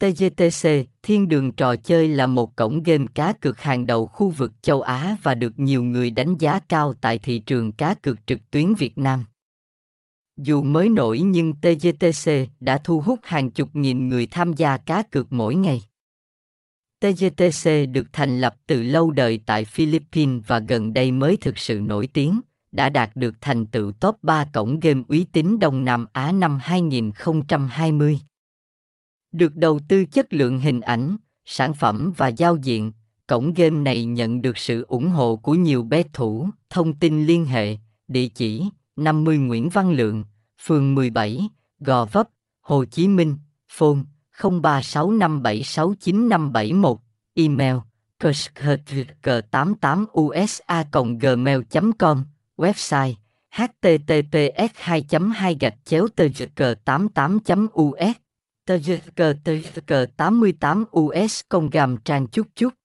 TGTC, Thiên đường trò chơi là một cổng game cá cược hàng đầu khu vực châu Á và được nhiều người đánh giá cao tại thị trường cá cược trực tuyến Việt Nam. Dù mới nổi nhưng TGTC đã thu hút hàng chục nghìn người tham gia cá cược mỗi ngày. TGTC được thành lập từ lâu đời tại Philippines và gần đây mới thực sự nổi tiếng, đã đạt được thành tựu top 3 cổng game uy tín Đông Nam Á năm 2020. Được đầu tư chất lượng hình ảnh, sản phẩm và giao diện, cổng game này nhận được sự ủng hộ của nhiều bet thủ. Thông tin liên hệ, địa chỉ 50 Nguyễn Văn Lượng, phường 17, Gò Vấp, Hồ Chí Minh, phone 0365769571, email kushk88usa gmail com website https 2 2 gạch chéo 88 us tg tg 88 us công gàm trang chút chút.